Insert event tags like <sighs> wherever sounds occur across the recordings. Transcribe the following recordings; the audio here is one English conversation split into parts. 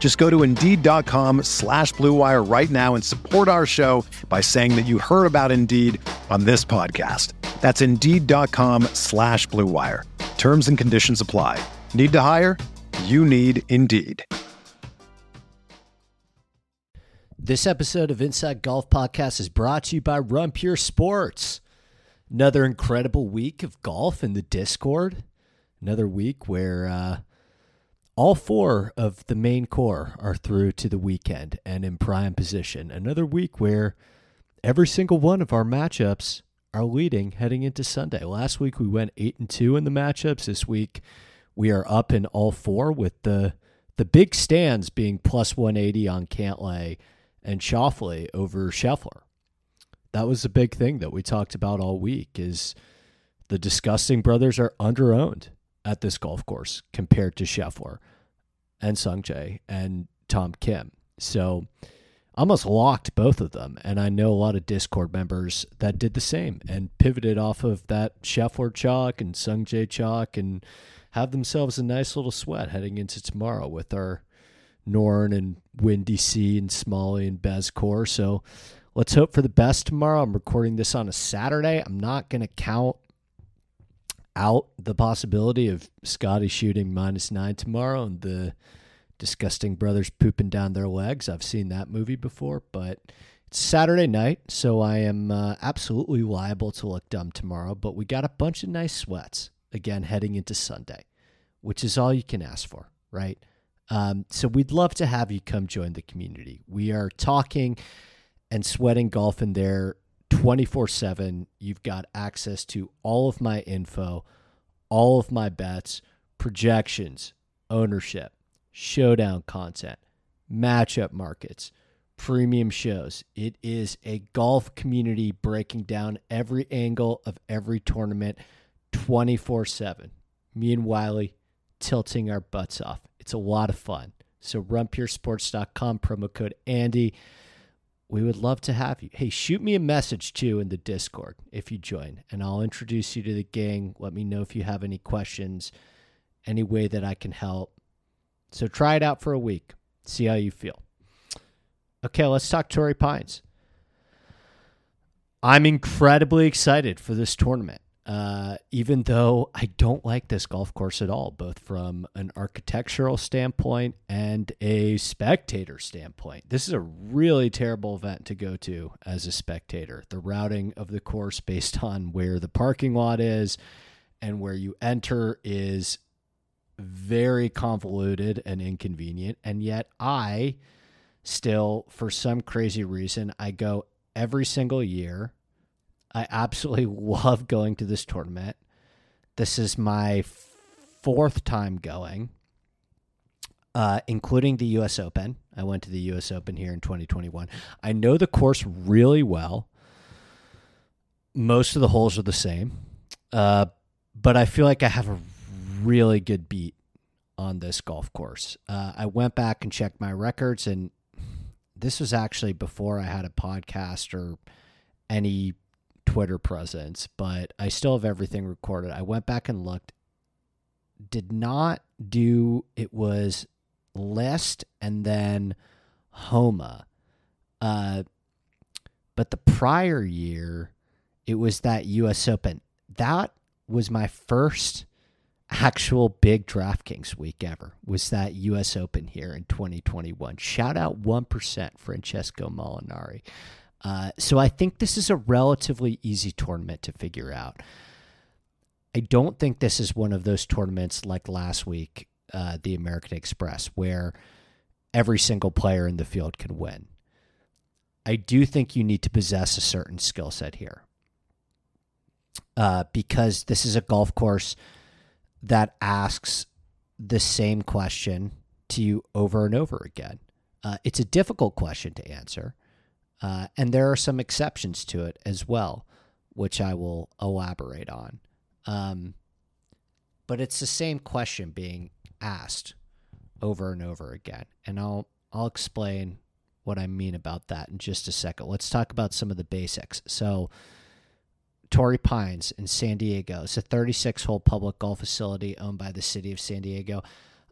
Just go to Indeed.com slash BlueWire right now and support our show by saying that you heard about Indeed on this podcast. That's Indeed.com slash BlueWire. Terms and conditions apply. Need to hire? You need Indeed. This episode of Inside Golf Podcast is brought to you by Run Pure Sports. Another incredible week of golf in the Discord. Another week where uh, all four of the main core are through to the weekend and in prime position. Another week where every single one of our matchups are leading heading into Sunday. Last week we went eight and two in the matchups. This week we are up in all four with the the big stands being plus 180 on Cantlay and Schauffele over Scheffler. That was the big thing that we talked about all week is the disgusting brothers are underowned at this golf course compared to Scheffler and Sungjae and Tom Kim. So almost locked both of them. And I know a lot of Discord members that did the same and pivoted off of that Scheffler chalk and Sungjae chalk and have themselves a nice little sweat heading into tomorrow with our Norn and Windy C and Smalley and Bezcore. So let's hope for the best tomorrow. I'm recording this on a Saturday. I'm not going to count out the possibility of Scotty shooting minus nine tomorrow and the disgusting brothers pooping down their legs. I've seen that movie before, but it's Saturday night, so I am uh, absolutely liable to look dumb tomorrow. But we got a bunch of nice sweats again heading into Sunday, which is all you can ask for, right? Um, so we'd love to have you come join the community. We are talking and sweating golf in there 24 7. You've got access to all of my info, all of my bets, projections, ownership, showdown content, matchup markets, premium shows. It is a golf community breaking down every angle of every tournament 24 7. Me and Wiley tilting our butts off. It's a lot of fun. So runpuresports.com, promo code Andy we would love to have you. Hey, shoot me a message too in the Discord if you join, and I'll introduce you to the gang. Let me know if you have any questions, any way that I can help. So try it out for a week, see how you feel. Okay, let's talk Torrey Pines. I'm incredibly excited for this tournament. Uh, even though I don't like this golf course at all, both from an architectural standpoint and a spectator standpoint. This is a really terrible event to go to as a spectator. The routing of the course based <laughs> on where the parking lot is and where you enter is very convoluted and inconvenient. And yet, I still, for some crazy reason, I go every single year I absolutely <laughs> love going to this tournament. This is my fourth time going, uh, including the U.S. Open. I went to the U.S. Open here in 2021. I know the course really well. Most of the holes are the same, uh, but I feel like I have a really good beat on this golf course. Uh, I went back and checked my records, and this was actually before I had a podcast or any Twitter presence, but I still have everything recorded. I went back and looked. Did not do it was list and then Homa. Uh, but the prior year, it was that U.S. Open. That was my first actual big DraftKings week ever. Was that U.S. Open here in 2021? Shout out one percent Francesco Molinari. Uh, so I think this is a relatively easy tournament to figure out. I don't think this is one of those tournaments like last week, uh, the American Express, where every single player in the field can win. I do think you need to possess a certain skill set here uh, because this is a golf course that asks the same question to you over and over again. Uh, it's a difficult question to answer, uh, and there are some exceptions to it as well, which I will elaborate on. Um, but it's the same question being asked over and over again, and I'll I'll explain what I mean about that in just a second. Let's talk about some of the basics. So Torrey Pines in San Diego. It's a 36 hole public golf facility owned by the city of San Diego.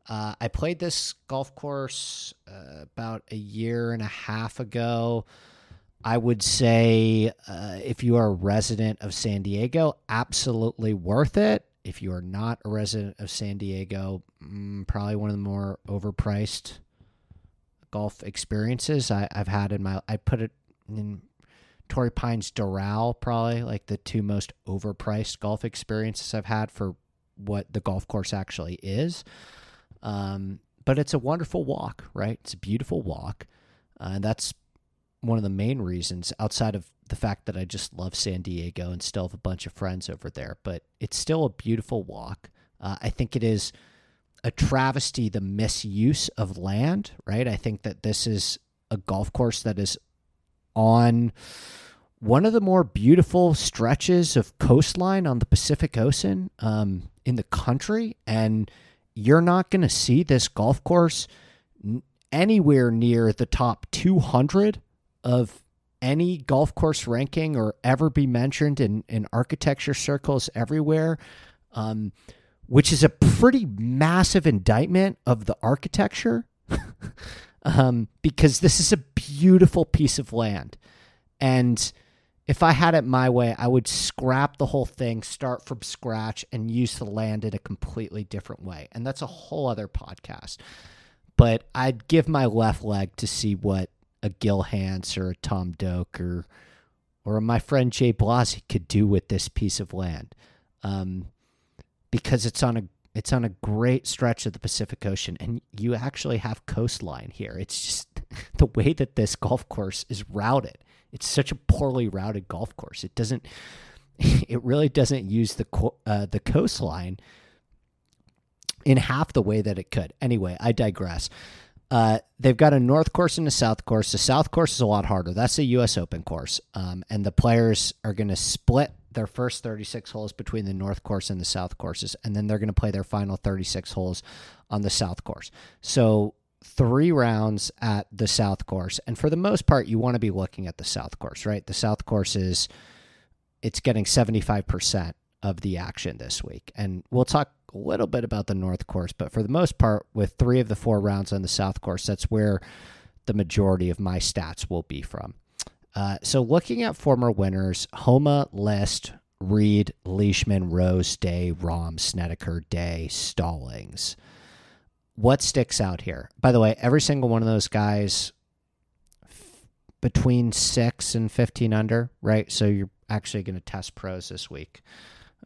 Uh, I played this golf course uh, about a year and a half ago. I would say uh, if you are a resident of San Diego, absolutely worth it. If you are not a resident of San Diego, mm, probably one of the more overpriced golf experiences I, have had in my. I put it in Torrey Pines Doral, probably like the two most overpriced golf experiences I've had for what the golf course actually is. Um, but it's a wonderful walk, right? It's a beautiful walk. Uh, and that's one of the main reasons, outside of the fact that I just love San Diego and still have a bunch of friends over there. But it's still a beautiful walk. Uh, I think it is a travesty the misuse of land, right? I think that this is a golf course that is on one of the more beautiful stretches of coastline on the Pacific Ocean um, in the country. And you're not going to see this golf course anywhere near the top 200 of any golf course ranking or ever be mentioned in, in architecture circles everywhere, um, which is a pretty massive indictment of the architecture. <laughs> um, because this is a beautiful piece of land. And if I had it my way, I would scrap the whole thing, start from scratch, and use the land in a completely different way. And that's a whole other podcast. But I'd give my left leg to see what a Gil Hanse or a Tom Doak or or my friend Jay Blasi could do with this piece of land, um, because it's on a it's on a great stretch of the Pacific Ocean, and you actually have coastline here. It's just <laughs> the way that this golf course is routed. It's such a poorly routed golf course. It doesn't. <laughs> It really doesn't use the uh, the coastline in half the way that it could. Anyway, I digress. Uh, they've got a north course and a south course. The south course is a lot harder. That's a U.S. Open course, um, and the players are going to split their first 36 holes between the north course and the south courses, and then they're going to play their final 36 holes on the south course. So three rounds at the south course, and for the most part, you want to be looking at the south course, right? The south course is it's getting 75% of the action this week, and we'll talk a little bit about the north course, but for the most part, with three of the four rounds on the south course, that's where the majority of my stats will be from. Uh, so looking at former winners, Homa, List, Reed, Leishman, Rose, Day, Rahm, Snedeker, Day, Stallings. What sticks out here? By the way, every single one of those guys f- between six and 15 under, right? So you're actually going to test pros this week,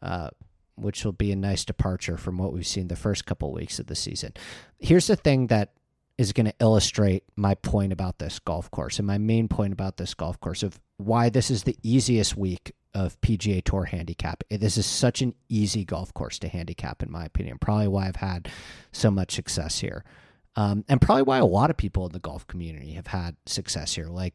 uh, which will be a nice departure from what we've seen the first couple weeks of the season. Here's the thing that is going to illustrate my point about this golf course and my main point about this golf course of why this is the easiest week of PGA Tour handicap. This is such an easy golf course to handicap, in my opinion. Probably why I've had so much success here. Um, and probably why a lot of people in the golf community have had success here. Like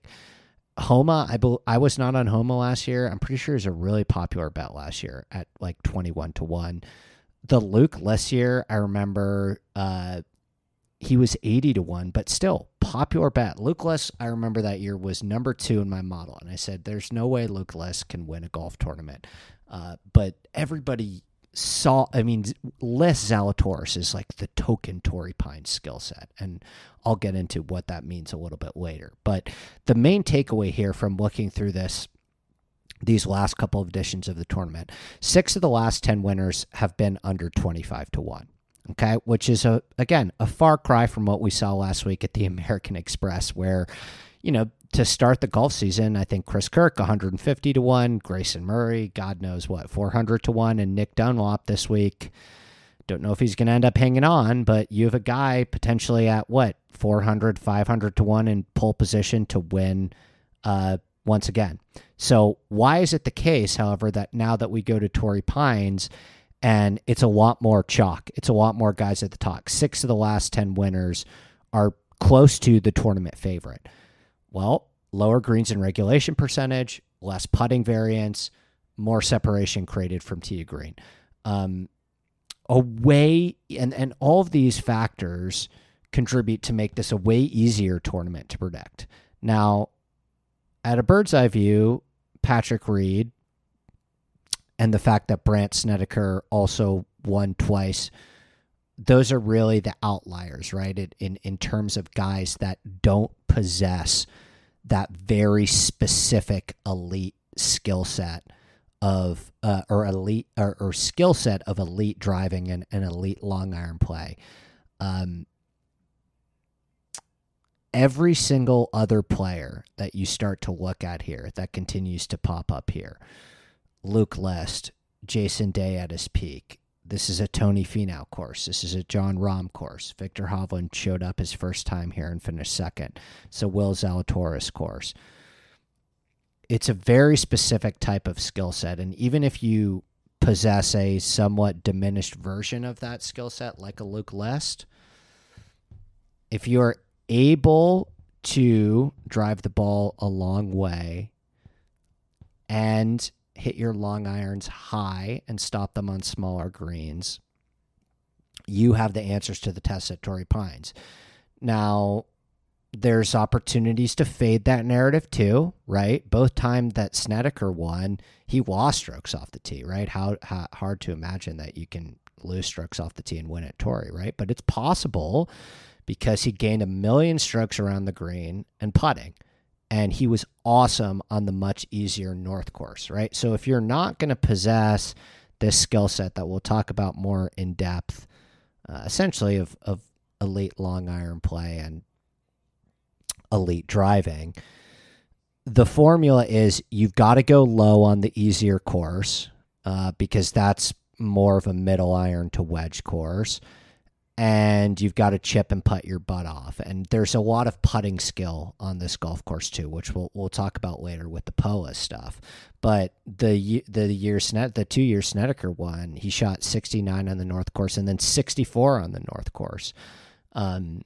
Homa, I be, I was not on Homa last year. I'm pretty sure was a really popular bet last year at like 21 to 1. The Luke List year, I remember uh, he was 80 to 1, but still popular bet. Luke List, I remember that year was number two in my model. And I said, there's no way Luke List can win a golf tournament. Uh, but everybody saw, I mean, Les Zalatoris is like the token Torrey Pines skill set. And I'll get into what that means a little bit later. But the main takeaway here from looking through this these last couple of editions of the tournament. Six of the last 10 winners have been under 25 to 1 okay, which is a again a far cry from what we saw last week at the <laughs> American Express, where you know to start the golf season, I think Chris Kirk 150 to 1, Grayson Murray, God knows what, 400 to 1, and Nick Dunlap this week. Don't know if he's going to end up hanging on, but you have a guy potentially at what, 400, 500 to 1 in pole position to win uh, once again. So, why is it the case, however, that now that we go to Torrey Pines and it's a lot more chalk, it's a lot more guys at the top? Six of the last 10 winners are close to the tournament favorite. Well, lower greens and regulation percentage, less putting variance, more separation created from tee to green. Um, a way, and, and all of these factors contribute to make this a way easier tournament to predict. Now, at a bird's eye view, Patrick Reed and the fact that Brandt Snedeker also won twice, those are really the outliers, right? It, in in terms of guys that don't possess that very specific elite skill set of uh, or elite or, or skill set of elite driving and, and elite long iron play. Um, every single other player that you start to look at here that continues to pop up here, Luke List, Jason Day at his peak, this is a Tony Finau course. This is a Jon Rahm course. Viktor Hovland showed up his first time here and finished second. It's a Will Zalatoris course. It's a very specific type of skill set. And even if you possess a somewhat diminished version of that skill set, like a Luke List, if you're able to drive the ball a long way and hit your long irons high and stop them on smaller greens, you have the answers to the test at Torrey Pines. Now, there's opportunities to fade that narrative too, right? Both time that Snedeker won, he lost strokes off the tee, right? How, how hard to imagine that you can lose strokes off the tee and win at Torrey, right? But it's possible because he gained a million strokes around the green and putting and he was awesome on the much easier North course, right? So if you're not going to possess this skill set that we'll talk about more in depth, uh, essentially of, of elite long iron play and elite driving, the formula is you've got to go low on the easier course uh, because that's more of a middle iron to wedge course and you've got to chip and putt your butt off. And there's a lot of putting skill on this golf course too, which we'll we'll talk about later with the POA stuff. But the the year Snet the two year Snedeker one, he shot 69 on the North course and then 64 on the North course. Um,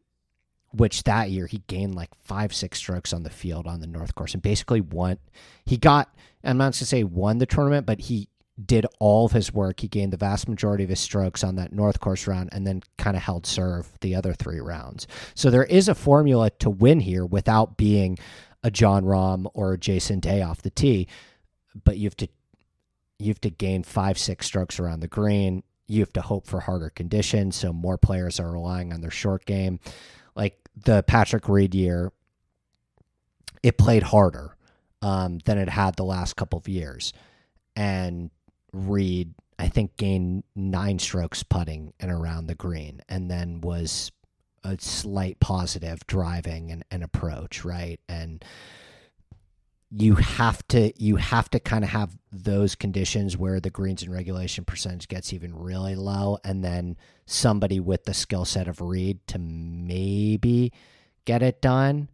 which that year he gained like five six strokes on the field on the North course and basically won. He got I'm not to say won the tournament, but he did all of his work. He gained the vast majority of his strokes on that North Course round and then kind of held serve the other three rounds. So there is a formula to win here without being a Jon Rahm or a Jason Day off the tee, but you have to you have to gain five six strokes around the green. You have to hope for harder conditions, so more players are relying on their short game. Like the Patrick Reed year, it played harder um, than it had the last couple of years, and Reed, I think, gained nine strokes putting and around the green, and then was a slight positive driving and, and approach, right? And you have to you have to kind of have those conditions where the greens and regulation percentage gets even really low, and then somebody with the skill set of Reed to maybe get it done,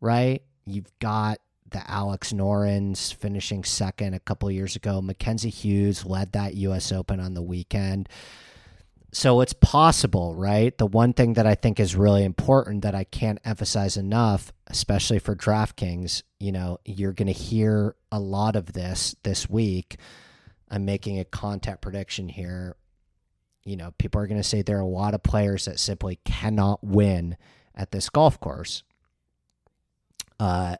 right? You've got the Alex Noren finishing second a couple years ago. Mackenzie Hughes led that U.S. Open on the weekend. So it's possible, right? The one thing that I think is really important that I can't emphasize enough, especially for DraftKings, you know, you're going to hear a lot of this this week. I'm making a content prediction here. You know, people are going to say there are a lot of players that simply cannot win at this golf course. Uh,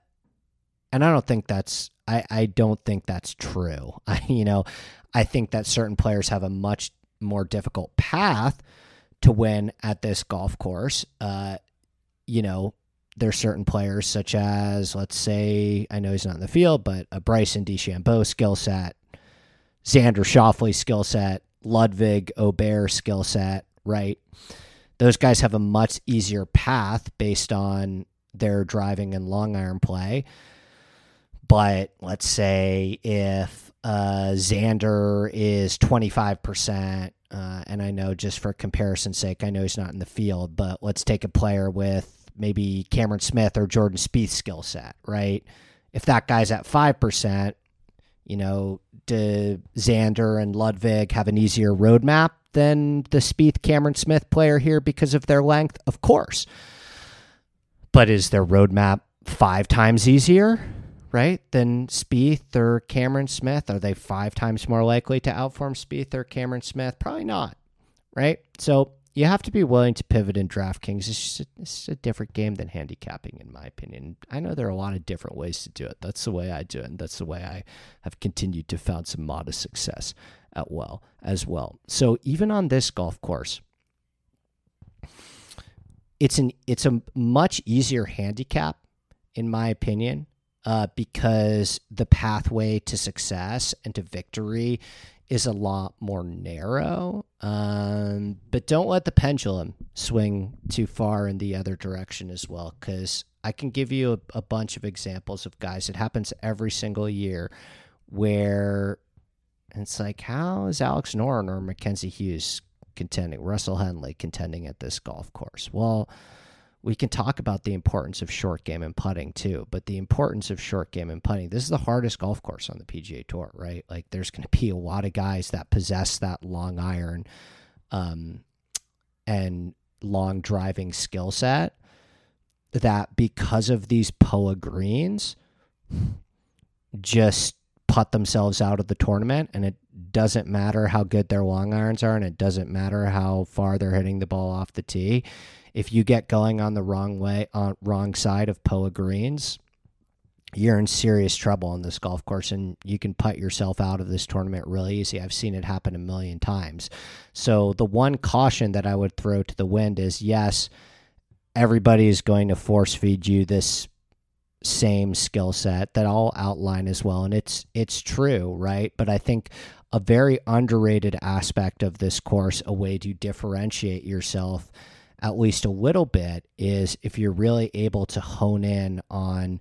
and I don't think that's I, I don't think that's true. <laughs> I you know, I think that certain players have a much more difficult path to win at this golf course. Uh, you know, there's certain players such as let's say I know he's not in the field, but a Bryson DeChambeau skill set, Xander Schauffele skill set, Ludwig Åberg skill set, right? Those guys have a much easier path based on their driving and long iron play. But let's say if uh, Xander is 25%, uh, and I know just for comparison's sake, I know he's not in the field, but let's take a player with maybe Cameron Smith or Jordan Spieth skill set, right? If that guy's at 5%, you know, do Xander and Ludwig have an easier roadmap than the Spieth Cameron Smith player here because of their length? Of course. But is their roadmap five times easier? Right, than Spieth or Cameron Smith? Are they five times more likely to outform Spieth or Cameron Smith? Probably not, right? So you have to be willing to pivot in DraftKings. It's a, it's a different game than handicapping, in my opinion. I know there are a lot of different ways to do it. That's the way I do it, and that's the way I have continued to found some modest success at well as well. So even on this golf course, it's an it's a much easier handicap, in my opinion, uh, because the pathway to success and to victory is a lot more narrow. Um, but don't let the pendulum swing too far in the other direction as well, because I can give you a, a, bunch of examples of guys. It happens every single year where it's like, how is Alex Noren or Mackenzie Hughes contending, Russell Henley contending at this golf course? Well, we can talk about the importance of short game and putting too, but the importance of short game and putting, this is the hardest golf course on the PGA Tour, right? Like there's going to be a lot of guys that possess that long iron um, and long driving skill set that because of these POA greens just putt themselves out of the tournament and it doesn't matter how good their long irons are and it doesn't matter how far they're hitting the ball off the tee if you get going on the wrong way on wrong side of Poa greens, you're in serious trouble on this golf course and you can put yourself out of this tournament really easy. I've seen it happen a million times. So the one caution that I would throw to the wind is yes, everybody is going to force feed you this same skill set that I'll outline as well and it's it's true, right? But I think a very underrated aspect of this course, a way to differentiate yourself at least a little bit is if you're really able to hone in on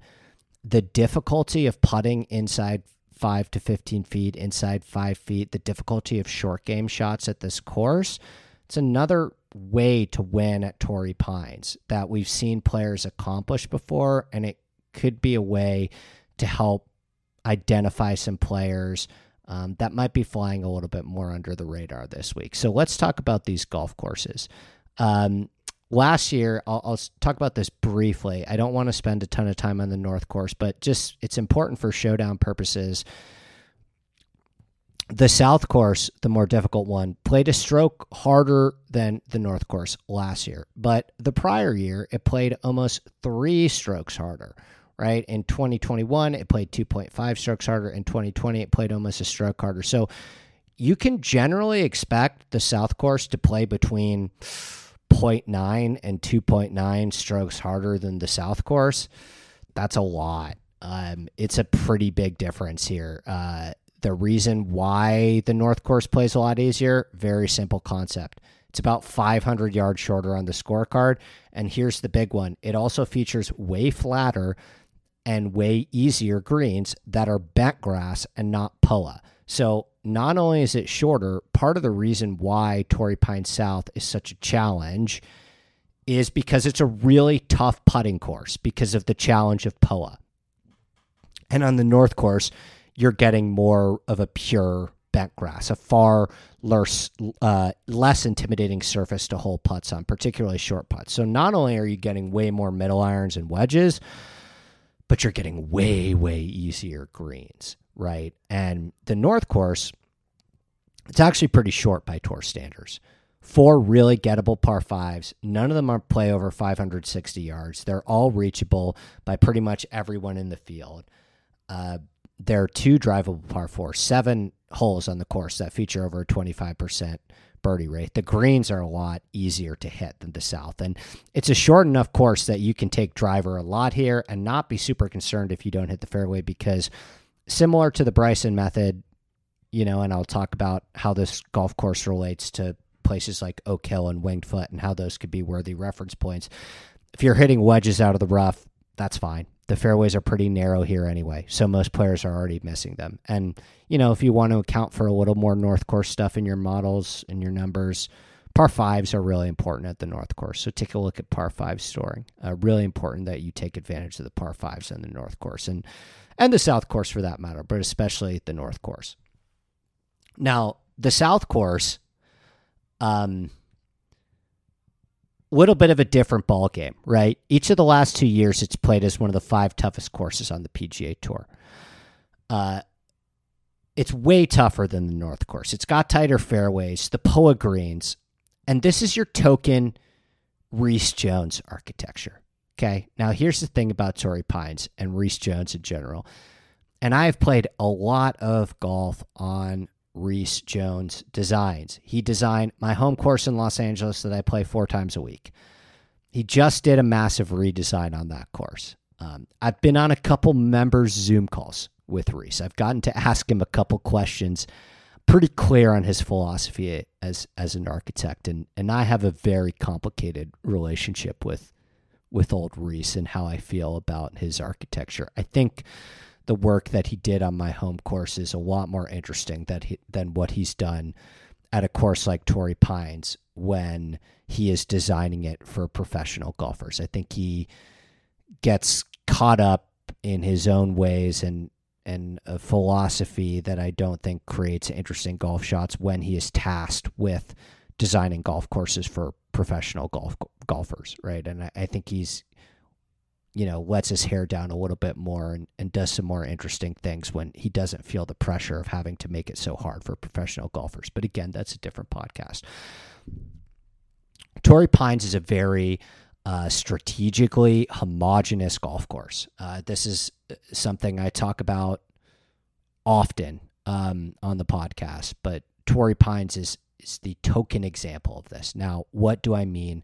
the difficulty of putting inside five to 15 feet, inside five feet, the difficulty of short game shots at this course. It's another way to win at Torrey Pines that we've seen players accomplish before, and it could be a way to help identify some players um, that might be flying a little bit more under the radar this week. So let's talk about these golf courses. Um, last year, I'll, I'll, talk about this briefly. I don't want to spend a ton of time on the North Course, but just it's important for showdown purposes. The South Course, the more difficult one, played a stroke harder than the North Course last year. But the prior year, it played almost three strokes harder, right? In 2021, it played 2.5 strokes harder. In 2020, it played almost a stroke harder. So you can generally expect the South Course to play between 0.9 and 2.9 strokes harder than the South Course, that's a lot. Um, it's a pretty big difference here. Uh, the reason why the North Course plays a lot easier, very simple concept. It's about 500 yards shorter on the scorecard. And here's the big one it also features way flatter and way easier greens that are bent grass and not POA. So not only is it shorter, part of the reason why Torrey Pine South is such a challenge is because it's a really tough putting course because of the challenge of POA. And on the North course, you're getting more of a pure bent grass, a far less, uh, less intimidating surface to hold putts on, particularly short putts. So not only are you getting way more middle irons and wedges, but you're getting way, way easier greens right? And the North Course, it's actually pretty short by tour standards. Four really gettable par fives. None of them are play over 560 yards. They're all reachable by pretty much everyone in the field. Uh, there are two drivable par fours, seven holes on the course that feature over a 25% birdie rate. The greens are a lot easier to hit than the south. And it's a short enough course that you can take driver a lot here and not be super concerned if you don't hit the fairway because similar to the Bryson method, you know, and I'll talk about how this golf course relates to places like Oak Hill and Winged Foot and how those could be worthy reference points. if you're hitting wedges out of the rough, that's fine. The fairways are pretty narrow here anyway, so most players are already missing them. And you know, if you want to account for a little more North Course stuff in your models and your numbers, par fives are really important at the North Course. So take a look at par five scoring. Uh, really important that you take advantage of the par fives in the North Course and and the South Course for that matter, but especially the North Course. Now, the South Course, um, little bit of a different ball game, right? Each of the last two years, it's played as one of the five toughest courses on the PGA Tour. Uh, it's way tougher than the North Course. It's got tighter fairways, the POA greens, and this is your token Rees Jones architecture. Okay. Now, here's the thing about Torrey Pines and Rees Jones in general. And I've played a lot of golf on Rees Jones designs. He designed my home course in Los Angeles that I play four times a week. He just did a massive redesign on that course. Um, I've been on a couple members' Zoom calls with Rees. I've gotten to ask him a couple questions, pretty clear on his philosophy as as an architect, and and I have a very complicated relationship with with old Rees and how I feel about his architecture. I think the work that he did on my home course is a lot more interesting that he, than what he's done at a course like Torrey Pines when he is designing it for professional golfers. I think he gets caught up in his own ways and and a philosophy that I don't think creates interesting golf shots when he is tasked with designing golf courses for professional golf golfers, right? And I, I think he's you know, lets his hair down a little bit more and, and does some more interesting things when he doesn't feel the pressure of having to make it so hard for professional golfers. But again, that's a different podcast. Torrey Pines is a very uh, strategically homogenous golf course. Uh, this is uh, something I talk about often um, on the podcast, but Torrey Pines is is the token example of this. Now, what do I mean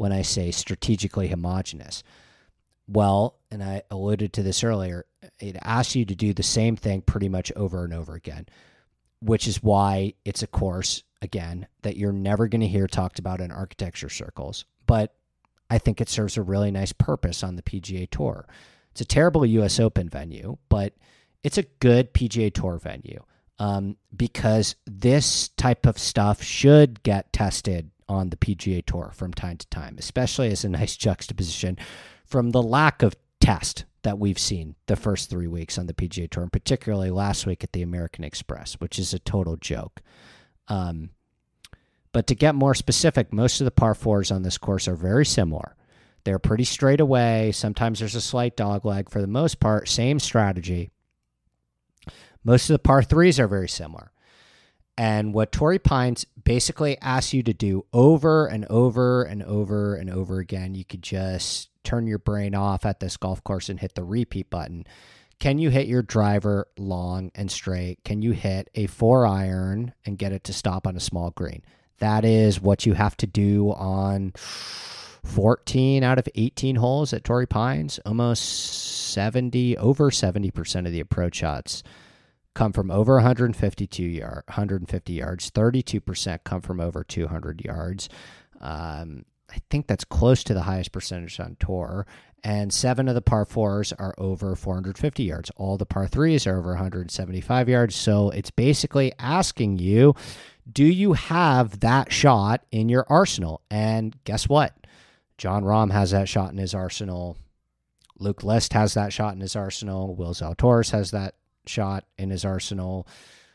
when I say strategically homogenous? Well, and I alluded to this earlier, it asks you to do the same thing pretty much over and over again, which is why it's a course, again, that you're never going to hear talked about in architecture circles. But I think it serves a really nice purpose on the PGA Tour. It's a terrible US Open venue, but it's a good PGA Tour venue um, because this type of stuff should get tested on the PGA Tour from time to time, especially as a <laughs> nice juxtaposition from the lack of test that we've seen the first three weeks on the PGA Tour, and particularly last week at the American Express, which is a total joke. Um, but to get more specific, most of the par fours on this course are very similar. They're pretty straight away. Sometimes there's a slight dog leg. For the most part, same strategy. Most of the par threes are very similar. And what Torrey Pines basically asks you to do over and over and over and over again, you could just turn your brain off at this golf course and hit the repeat button. Can you hit your driver long and straight? Can you hit a four iron and get it to stop on a small green? That is what you have to do on 14 out of 18 holes at Torrey Pines. Almost 70, over 70% of the approach shots come from over 152 yard, 150 yards. 32% come from over 200 yards. Um, I think that's close to the highest percentage on tour. And seven of the par fours are over 450 yards. All the par threes are over 175 yards. So it's basically asking you, do you have that shot in your arsenal? And guess what? Jon Rahm has that shot in his arsenal. Luke List has that shot in his arsenal. Will Zalatoris has that shot in his arsenal.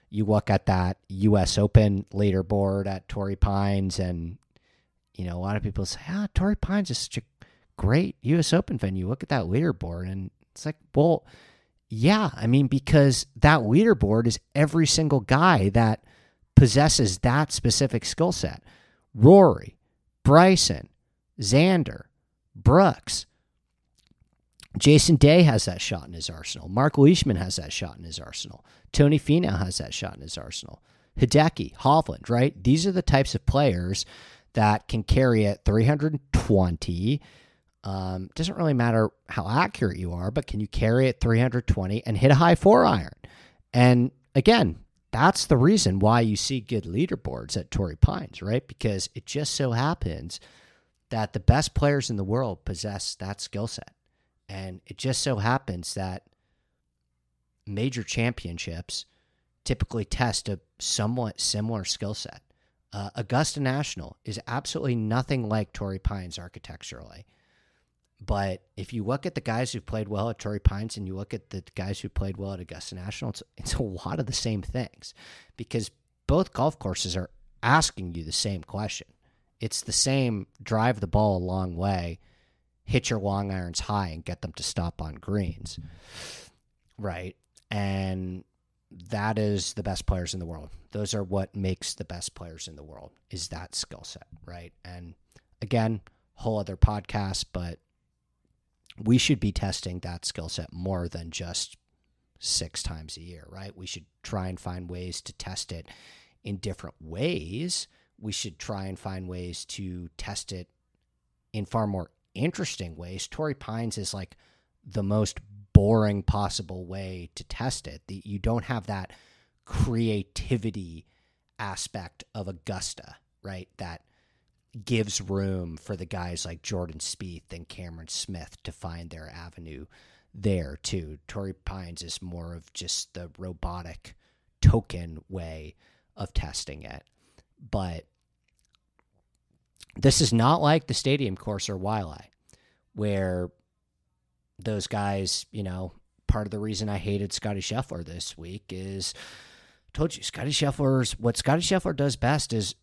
You look at that U.S. Open leaderboard at Torrey Pines, and you know, a lot of people say, ah, Torrey Pines is such a great U.S. Open venue. Look at that leaderboard. And it's like, well, yeah. I mean, because that leaderboard is every single guy that possesses that specific skill set Rory, Bryson, Xander, Brooks. Jason Day has that shot in his arsenal. Mark Leishman has that shot in his arsenal. Tony Finau has that shot in his arsenal. Hideki, Hovland, right? These are the types of players that can carry it 320. Um, doesn't really matter how accurate you are, but can you carry it 320 and hit a high four iron? And again, that's the reason why you see good leaderboards at Torrey Pines, right? Because it just so happens that the best players in the world possess that skill set. And it just so happens that major championships typically test a somewhat similar skill set. Uh, Augusta National is absolutely nothing like Torrey Pines architecturally. But if you look at the guys who've played well at Torrey Pines and you look at the guys who played well at Augusta National, it's, it's a lot of the same things because both golf courses are asking you the same question. It's the same drive the ball a long way, hit your long irons high, and get them to stop on greens. Right. And that is the best players in the world. Those are what makes the best players in the world is that skill set, right? And again, whole other podcast, but we should be testing that skill set more than just six times a year, right? We should try and find ways to test it in different ways. We should try and find ways to test it in far more interesting ways. Torrey Pines is like the most boring possible way to test it. The, you don't have that creativity aspect of Augusta, right? That gives room for the guys like Jordan Spieth and Cameron Smith to find their avenue there too. Torrey Pines is more of just the robotic token way of testing it. But this is not like the stadium course or Waialae, where those guys, you know, part of the reason I hated Scotty Scheffler this week is I told you Scotty Scheffler's what Scotty Scheffler does best is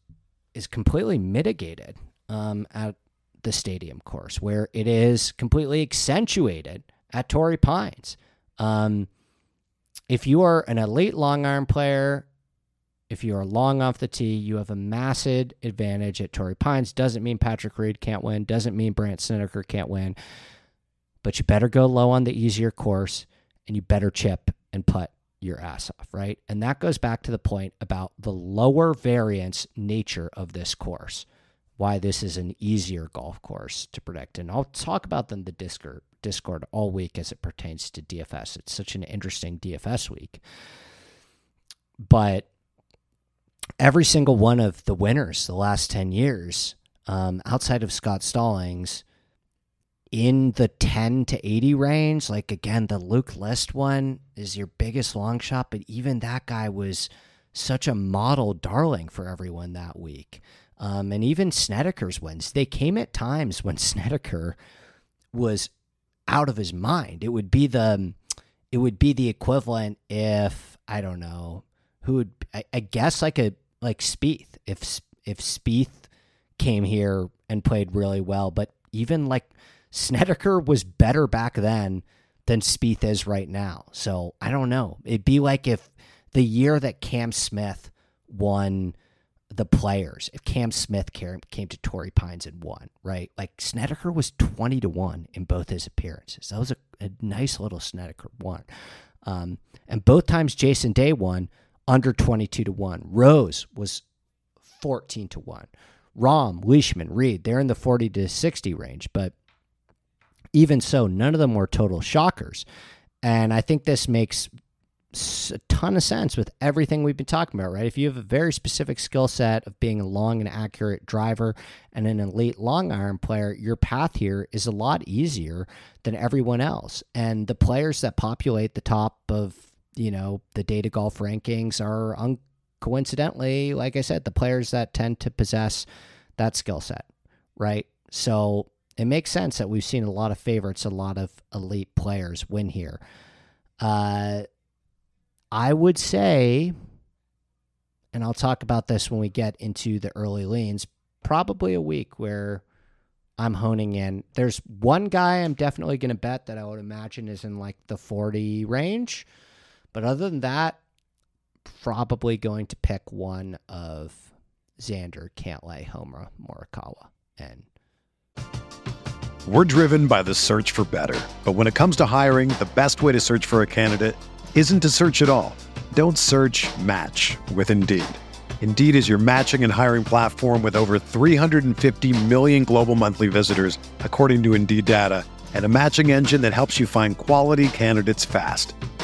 is completely mitigated um, at the stadium course, where it is completely accentuated at Torrey Pines. Um, if you are an elite long iron player, if you are long off the tee, you have a massive advantage at Torrey Pines. Doesn't mean Patrick Reed can't win. Doesn't mean Brandt Snedeker can't win. But you better go low on the easier course, and you better chip and putt your ass off, right? And that goes back to the point about the lower variance nature of this course, why this is an easier golf course to predict. And I'll talk about them the Discord, Discord all week as it pertains to DFS. It's such an interesting DFS week. But every single one of the winners the last 10 years, um, outside of Scott Stallings, in the 10 to 80 range. Like, again, the Luke List one is your biggest long shot, but even that guy was such a model darling for everyone that week. Um, and even Snedeker's wins, they came at times when <laughs> Snedeker was out of his mind. It would be the, it would be the equivalent if I don't know who would, I, I guess like a like Spieth. If if Spieth came here and played really well, but even like Snedeker was better back then than Spieth is right now. So I don't know. It'd be like if the year that Cam Smith won the players, if Cam Smith came, came to Torrey Pines and won, right? Like Snedeker was 20 to 1 in both his appearances. That was a, a nice little Snedeker one. Um, and both times Jason Day won under 22 to 1. Rose was 14 to 1. Rahm, Leishman, Reed, they're in the 40 to 60 range, but even so, none of them were total shockers. And I think this makes a ton of sense with everything we've been talking about, right? If you have a very specific skill set of being a long and accurate driver and an elite long iron player, your path here is a lot easier than everyone else. And the players that populate the top of, you know, the data golf rankings are un- coincidentally, like I said, the players that tend to possess that skill set, right? So it makes sense that we've seen a lot of favorites, a lot of elite players win here. Uh, I would say, and I'll talk about this when we get into the early leans, probably a week where I'm honing in. There's one guy I'm definitely going to bet that I would imagine is in like the 40 range. But other than that, probably going to pick one of Xander, Cantlay, Homa, Morikawa, and we're driven by the search for better. But when it comes to hiring, the best way to search for a candidate isn't to search at all. Don't search match with Indeed. Indeed is your matching and hiring platform with over 350 million global monthly visitors, according to Indeed data, and a matching engine that helps you find quality candidates fast.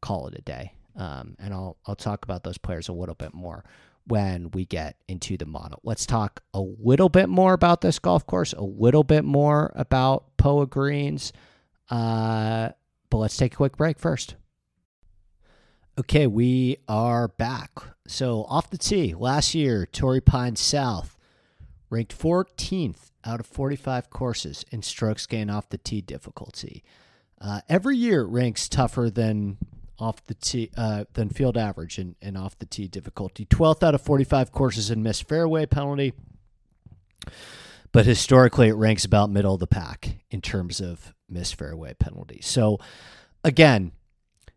Call it a day. Um, and I'll, I'll talk about those players a little bit more when we get into the model. Let's talk a little bit more about this golf course, a little bit more about Poa Greens. Uh, but let's take a quick break first. Okay, we are back. So off the tee, last year, Torrey Pines South ranked 14th out of 45 courses in strokes gained off the tee difficulty. Uh, every year ranks tougher than off the tee uh, than field average and, and off the tee difficulty. 12th out of 45 courses in missed fairway penalty. But historically, it ranks about middle of the pack in terms of missed fairway penalty. So, again,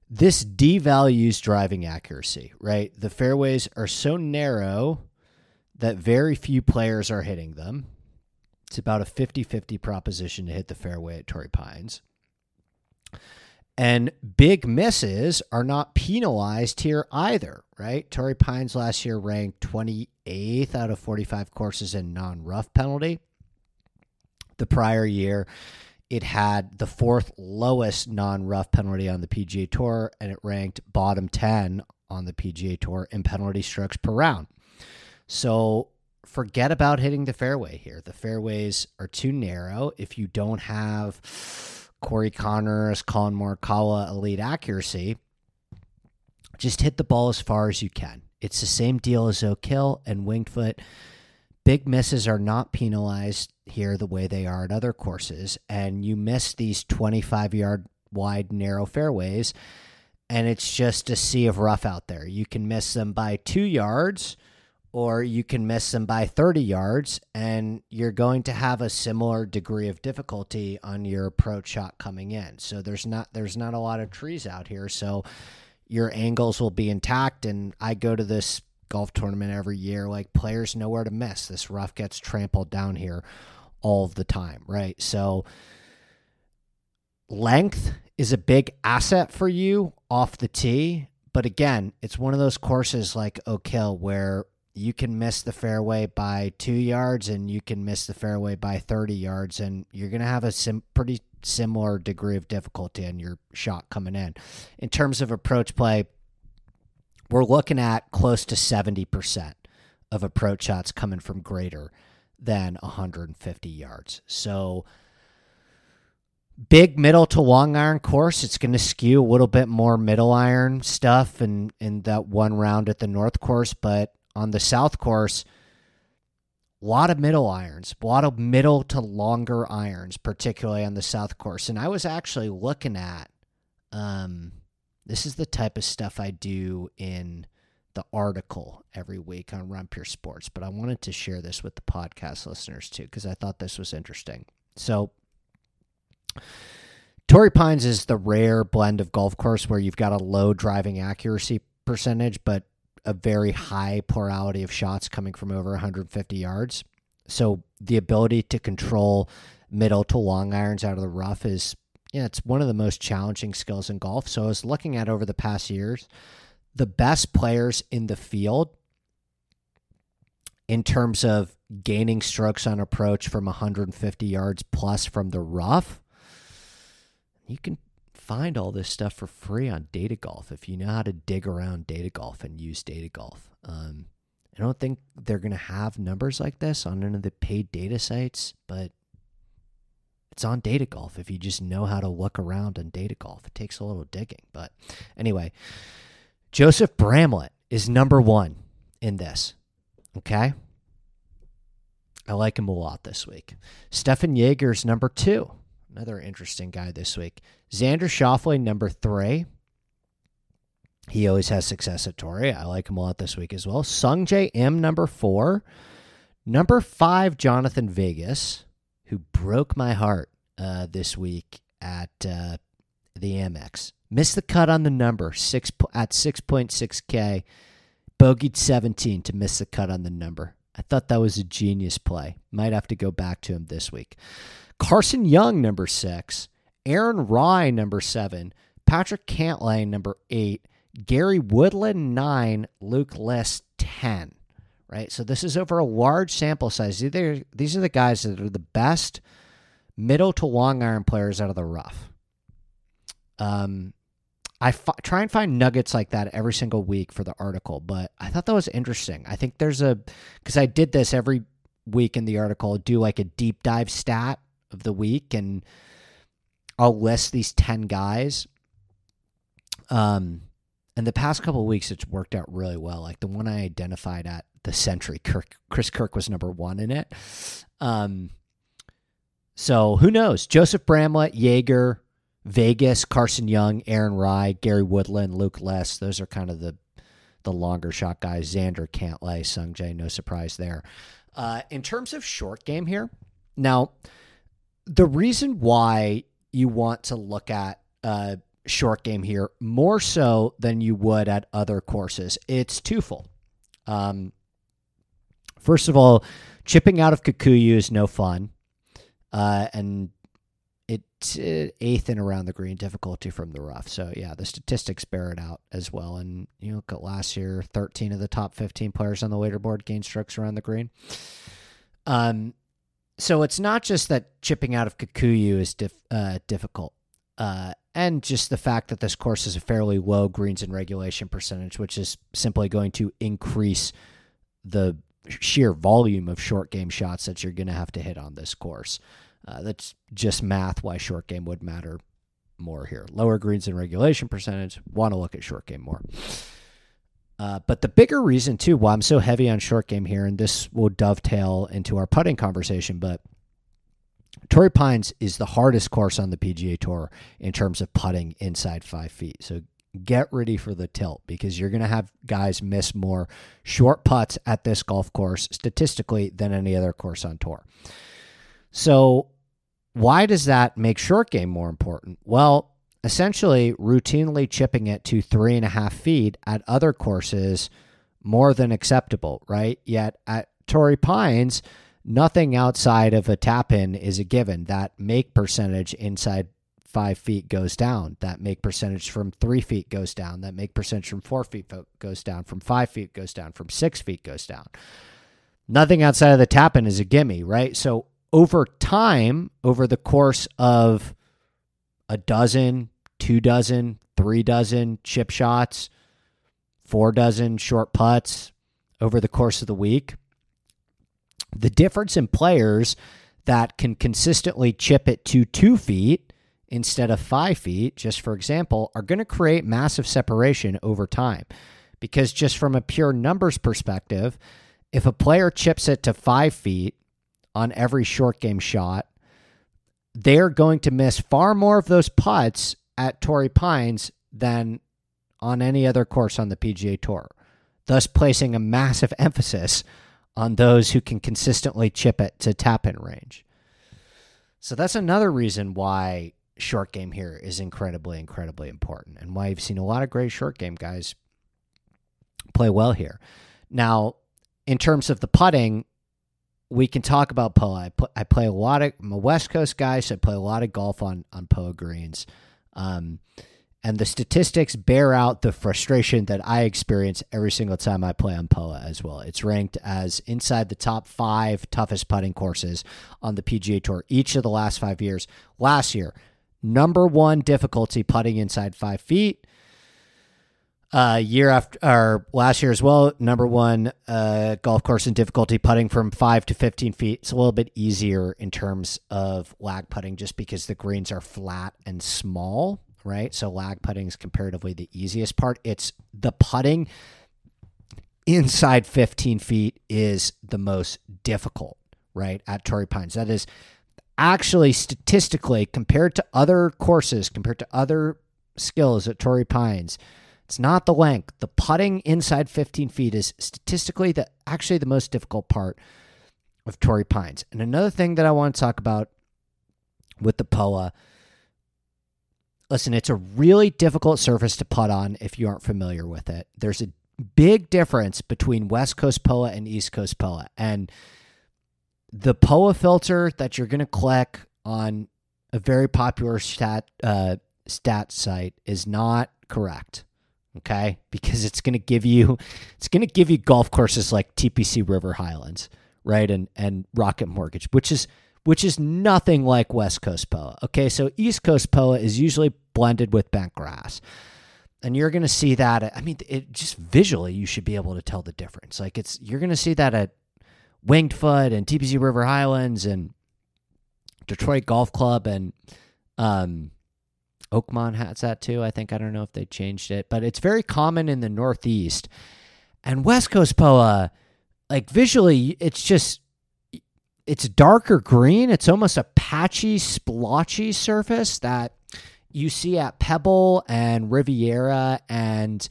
this devalues driving accuracy, right? The fairways are so narrow that very few players are hitting them. It's about a 50 50 proposition to hit the fairway at Torrey Pines. And big misses are not penalized here either, right? Torrey Pines last year ranked 28th out of 45 courses in non rough penalty. The prior year, it had the fourth lowest non rough penalty on the PGA Tour, and it ranked bottom 10 on the PGA Tour in penalty strokes per round. So forget about hitting the fairway here. The fairways are too narrow. If you don't have Corey Conners, Collin Morikawa elite accuracy, just hit the ball as far as you can. It's the same deal as Oak Hill and Winged Foot. Big misses are not penalized here the way they are at other courses, and you miss these 25 yard wide narrow fairways, and it's just a sea of rough out there. You can miss them by two yards or you can miss them by 30 yards and you're going to have a similar degree of difficulty on your approach shot coming in. So there's not there's not a lot of trees out here, so your angles will be intact and I go to this golf tournament every year like players know where to miss. This rough gets trampled down here all the time, right? So length is a big asset for you off the tee, but again, it's one of those courses like Oak Hill where you can miss the fairway by two yards and you can miss the fairway by 30 yards and you're going to have a sim- pretty similar degree of difficulty in your shot coming in. In terms of approach play we're looking at close to 70% of approach shots coming from greater than 150 yards. So big middle to long iron course it's going to skew a little bit more middle iron stuff and in, in that one round at the north course but on the south course, a lot of middle irons, a lot of middle to longer irons, particularly on the south course. And I was actually looking at um, this is the type of stuff I do in the article every week on Pure Sports, but I wanted to share this with the podcast listeners too because I thought this was interesting. So, Torrey Pines is the rare blend of golf course where you've got a low driving accuracy percentage, but a very high plurality of shots coming from over 150 yards. So the ability to control middle to long irons out of the rough is yeah, it's one of the most challenging skills in golf. So I was looking at over the past years, the best players in the field in terms of gaining strokes on approach from 150 yards plus from the rough, you can find all this stuff for free on Data Golf if you know how to dig around Data Golf and use Data Golf. Um, I don't think they're going to have numbers like this on any of the paid data sites, but it's on Data Golf if you just know how to look around on Data Golf. It takes a little digging. But anyway, Joseph Bramlett is number one in this. Okay. I like him a lot this week. Stefan Jaeger's number two. Another interesting guy this week. Xander Schauffele, number three. He always has success at Torrey. I like him a lot this week as well. Sungjae Im, number four. Number five, Jhonattan Vegas, who broke my heart uh, this week at uh, the Amex. Missed the cut on the number six at 6.6K. Bogeyed 17 to miss the cut on the number. I thought that was a genius play. Might have to go back to him this week. Carson Young, number six. Aaron Rai, number seven. Patrick Cantlay, number eight. Gary Woodland, nine. Luke List, 10. Right? So this is over a large sample size. These are, the guys that are the best middle to long iron players out of the rough. Um, I f- try and find nuggets like that every single week for the article, but I thought that was interesting. I think there's a because I did this every week in the article, do like a deep dive stat of the week, and I'll list these ten guys. Um, and the past couple weeks, it's worked out really well. Like the one I identified at the Sentry, Kirk, Chris Kirk was number one in it. Um, so who knows? Joseph Bramlett, Jaeger, Vegas, Carson Young, Aaron Rai, Gary Woodland, Luke List. Those are kind of the the longer shot guys. Xander Cantlay, Sung Jae, no surprise there. Uh, in terms of short game here, now the reason why you want to look at a short game here more so than you would at other courses, it's twofold. Um, first of all, chipping out of Kikuyu is no fun, uh, and it's uh, eighth and around the green difficulty from the rough. So yeah, the statistics bear it out as well. And you look at last year, thirteen of the top fifteen players on the leaderboard gained strokes around the green. Um, so it's not just that chipping out of Kikuyu is dif- uh, difficult, uh, and just the fact that this course is a fairly low greens and regulation percentage, which is simply going to increase the sheer volume of short game shots that you're going to have to hit on this course. Uh, that's just math why short game would matter more here. Lower greens and regulation percentage, want to look at short game more. Uh, but the bigger reason, too, why I'm so heavy on short game here, and this will dovetail into our putting conversation, but Torrey Pines is the hardest course on the PGA Tour in terms of putting inside five feet. So get ready for the tilt because you're going to have guys miss more short putts at this golf course statistically than any other course on tour. So, why does that make short game more important? Well, essentially, routinely chipping it to three and a half feet at other courses more than acceptable, right? Yet at Torrey Pines, nothing outside of a tap in is a given. That make percentage inside five feet goes down. That make percentage from three feet goes down. That make percentage from four feet goes down. From five feet goes down. From six feet goes down. Nothing outside of the tap in is a gimme, right? So over time, over the course of a dozen, two dozen, three dozen chip shots, four dozen short putts over the course of the week, the difference in players that can consistently chip it to two feet instead of five feet, just for example, are going to create massive separation over time. Because just from a pure numbers perspective, if a player chips it to five feet on every short game shot, they're going to miss far more of those putts at Torrey Pines than on any other course on the PGA Tour, thus placing a massive emphasis on those who can consistently chip it to tap in range. So that's another reason why short game here is incredibly, incredibly important and why you've seen a lot of great short game guys play well here. Now, in terms of the putting, we can talk about POA. I, play a lot of, I'm a West Coast guy, so I play a lot of golf on, on POA greens. Um, and the statistics bear out the frustration that I experience every single time I play on POA as well. It's ranked as inside the top five toughest putting courses on the PGA Tour each of the last five years. Last year, number one difficulty putting inside five feet. Uh, year after or last year as well, number one uh, golf course in difficulty putting from five to fifteen feet. It's a little bit easier in terms of lag putting, just because the greens are flat and small, right? So lag putting is comparatively the easiest part. It's the putting inside fifteen feet is the most difficult, right? At Torrey Pines, that is actually statistically compared to other courses, compared to other skills at Torrey Pines it's not the length. The putting inside 15 feet is statistically the actually the most difficult part of Torrey Pines. And another thing that I want to talk about with the POA, listen, it's a really difficult surface to putt on if you aren't familiar with it. There's a big difference between West Coast POA and East Coast POA. And the POA filter that you're going to click on a very popular stat uh, stat site is not correct okay? Because it's going to give you it's going to give you golf courses like TPC River Highlands right? And and Rocket Mortgage which is which is nothing like West Coast POA okay so East Coast POA is usually blended with bent grass. And you're going to see that I mean it just visually you should be able to tell the difference. Like it's you're going to see that at Winged Foot and TPC River Highlands and Detroit Golf Club and um Oakmont has that too. I think I don't know if they changed it, but it's very common in the Northeast. And West Coast Poa, like visually, it's just it's darker green. It's almost a patchy, splotchy surface that you see at Pebble and Riviera and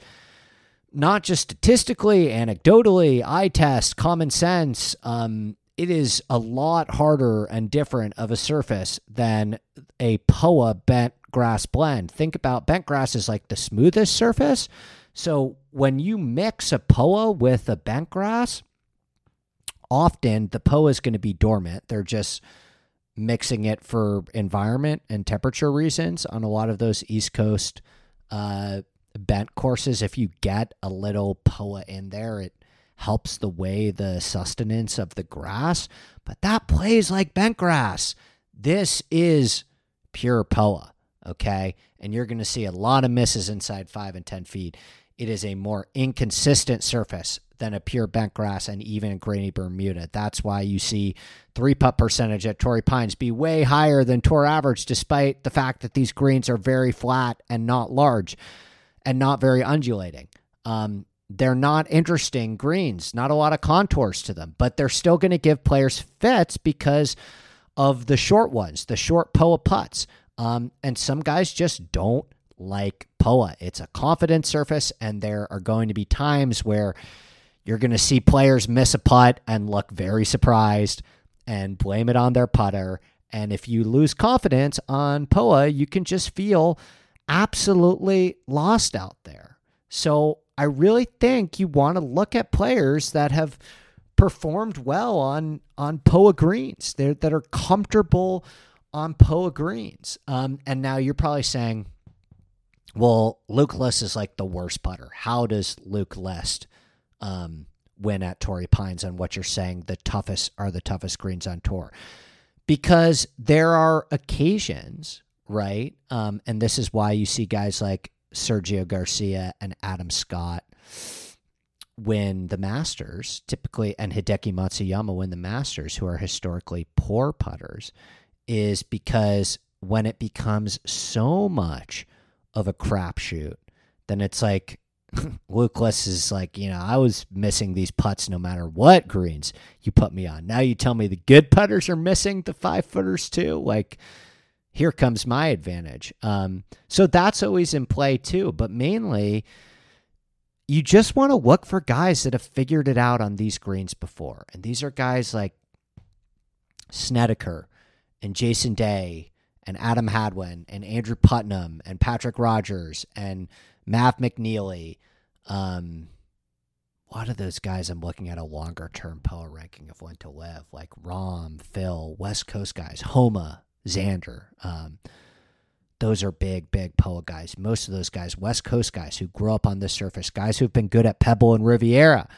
not just statistically, anecdotally, eye test, common sense. Um, it is a lot harder and different of a surface than a POA bent grass blend. Think about bent grass is like the smoothest surface. So when you mix a POA with a bent grass, often the POA is going to be dormant. They're just mixing it for environment and temperature reasons on a lot of those East Coast uh, bent courses. If you get a little POA in there, it helps the way the sustenance of the grass, but that plays like bent grass. This is pure POA okay? And you're going to see a lot of misses inside five and 10 feet. It is a more inconsistent surface than a pure bent grass and even a grainy Bermuda. That's why you see three putt percentage at Torrey Pines be way higher than tour average, despite the fact that these greens are very flat and not large and not very undulating. Um, they're not interesting greens, not a lot of contours to them, but they're still going to give players fits because of the short ones, the short POA putts. Um, and some guys just don't like POA. It's a confidence surface, and there are going to be times where you're going to see players miss a putt and look very surprised and blame it on their putter. And if you lose confidence on POA, you can just feel absolutely lost out there. So I really think you want to look at players that have performed well on on POA greens. They're, that are comfortable on POA greens. Um, and now you're probably saying, well, Luke List is like the worst putter. How does Luke List um, win at Torrey Pines on what you're saying the toughest are the toughest greens on tour? Because there are occasions, right? Um, and this is why you see guys like Sergio Garcia and Adam Scott win the Masters, typically, and Hideki Matsuyama win the Masters, who are historically poor putters is because when it becomes so much of a crapshoot, then it's like <laughs> List is like, you know, I was missing these putts no matter what greens you put me on. Now you tell me the good putters are missing the five footers too. Like, here comes my advantage. Um, so that's always in play too. But mainly, you just want to look for guys that have figured it out on these greens before. And these are guys like Snedeker, and Jason Day and Adam Hadwin and Andrew Putnam and Patrick Rodgers and Matt McNealy. Um, a lot of those guys I'm looking at a longer term power ranking of when to live, like Rahm, Phil, West Coast guys, Homa, Xander. Um, those are big, big POA guys. Most of those guys, West Coast guys who grew up on this surface, guys who've been good at Pebble and Riviera.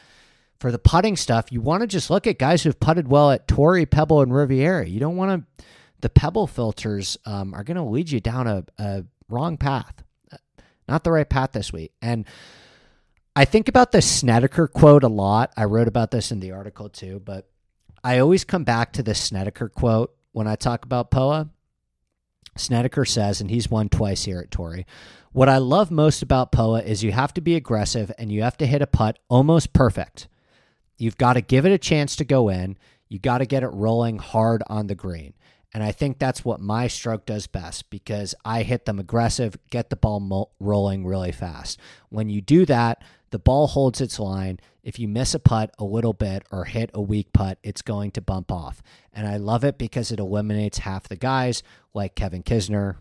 For the putting stuff, you want to just look at guys who've putted well at Torrey, Pebble, and Riviera. You don't want to the pebble filters um, are going to lead you down a, a wrong path, not the right path this week. And I think about the Snedeker quote a lot. I wrote about this in the article too, but I always come back to the Snedeker quote when I talk about POA. Snedeker says, and he's won twice here at Torrey. What I love most about POA is you have to be aggressive and you have to hit a putt almost perfect. You've got to give it a chance to go in. You got to get it rolling hard on the green. And I think that's what my stroke does best because I hit them aggressive, get the ball mo- rolling really fast. When you do that, the ball holds its line. If you miss a putt a little bit or hit a weak putt, it's going to bump off. And I love it because it eliminates half the guys like Kevin Kisner.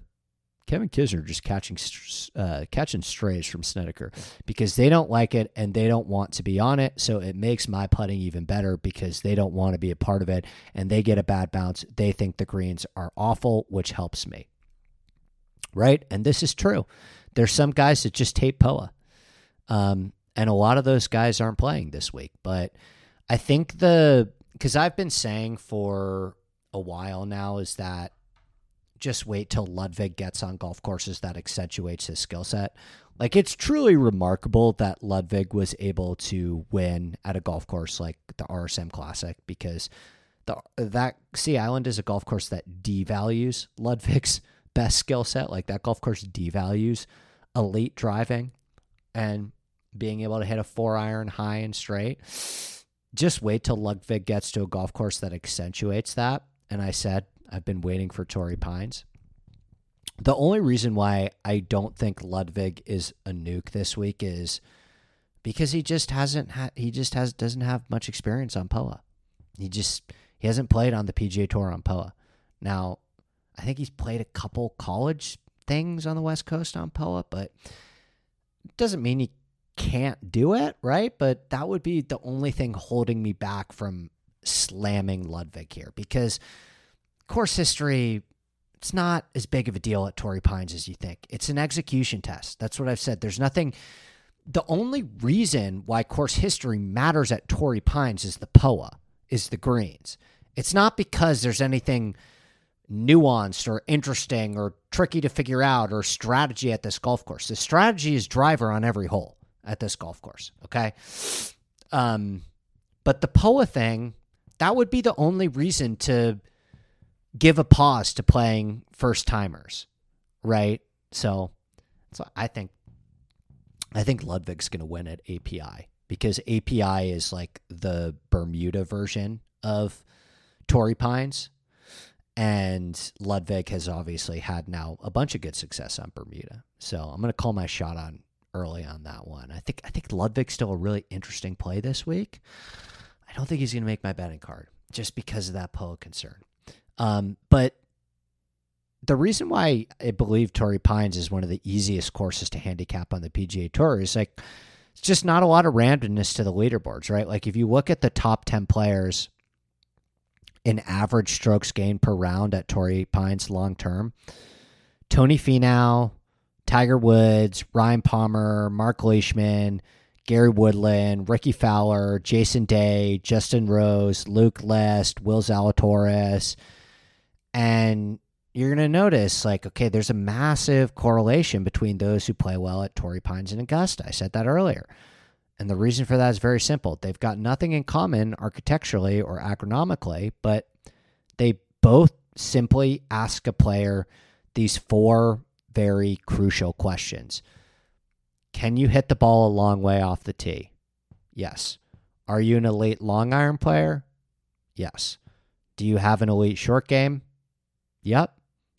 Kevin Kisner just catching uh, catching strays from Snedeker because they don't like it and they don't want to be on it. So it makes my putting even better because they don't want to be a part of it and they get a bad bounce. They think the greens are awful, which helps me. Right? And this is true. There's some guys that just hate POA. Um, and a lot of those guys aren't playing this week. But I think the because I've been saying for a while now is that just wait till Ludvig gets on golf courses that accentuates his skill set. Like it's truly remarkable that Ludvig was able to win at a golf course like the RSM Classic because the that Sea Island is a golf course that devalues Ludvig's <laughs> best skill set. Like that golf course devalues elite driving and being able to hit a four iron high and straight. Just wait till Ludvig gets to a golf course that accentuates that. And I said, I've been waiting for Torrey Pines. The only reason why I don't think Ludvig is a nuke this week is because he just hasn't ha- he just has doesn't have much experience on POA. He just he hasn't played on the PGA Tour on POA. Now, I think he's played a couple college things on the West Coast on POA, but doesn't mean he can't do it, right? But that would be the only thing holding me back from slamming Ludvig here because course history it's not as big of a deal at Torrey Pines as you think. It's an execution test. That's what I've said. There's nothing the only reason why course history matters at Torrey Pines is the POA, is the greens. It's not because there's anything nuanced or interesting or tricky to figure out or strategy at this golf course. The strategy is driver on every hole at this golf course. Okay. Um, but the POA thing, that would be the only reason to give a pause to playing first timers, right? So, so I think I think Ludvig's going to win at API because API is like the Bermuda version of Torrey Pines. And Ludvig has obviously had now a bunch of good success on Bermuda. So I'm going to call my shot on early on that one. I think I think Ludvig's still a really interesting play this week. I don't think he's going to make my betting card just because of that POA concern. Um, but the reason why I believe Torrey Pines is one of the easiest courses to handicap on the PGA Tour is like it's just not a lot of randomness to the leaderboards, right? Like if you look at the top 10 players in average strokes gained per round at Torrey Pines long term, Tony Finau, Tiger Woods, Ryan Palmer, Mark Leishman, Gary Woodland, Rickie Fowler, Jason Day, Justin Rose, Luke List, Will Zalatoris, and you're going to notice like okay there's a massive correlation between those who play well at torrey pines and augusta. I said that earlier. And the reason for that is very simple. They've got nothing in common architecturally or agronomically but they both simply ask a player these four very crucial questions can you hit the ball a long way off the tee yes are you an elite long iron player yes do you have an elite short game Yep.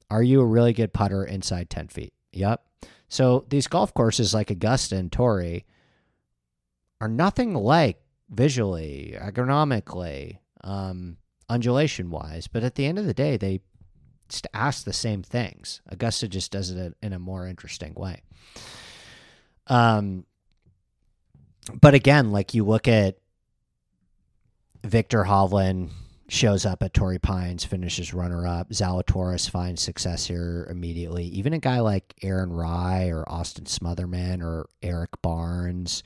Are you a really good putter inside 10 feet? Yep. So these golf courses like Augusta and Torrey are nothing like visually, agronomically, um, undulation wise, but at the end of the day, they just ask the same things. Augusta just does it in a more interesting way. Um, but again, like you look at Viktor Hovland, shows up at Torrey Pines, finishes runner up. Zalatoris finds success here immediately. Even a guy like Aaron Rai or Austin Smotherman or Erik Barnes,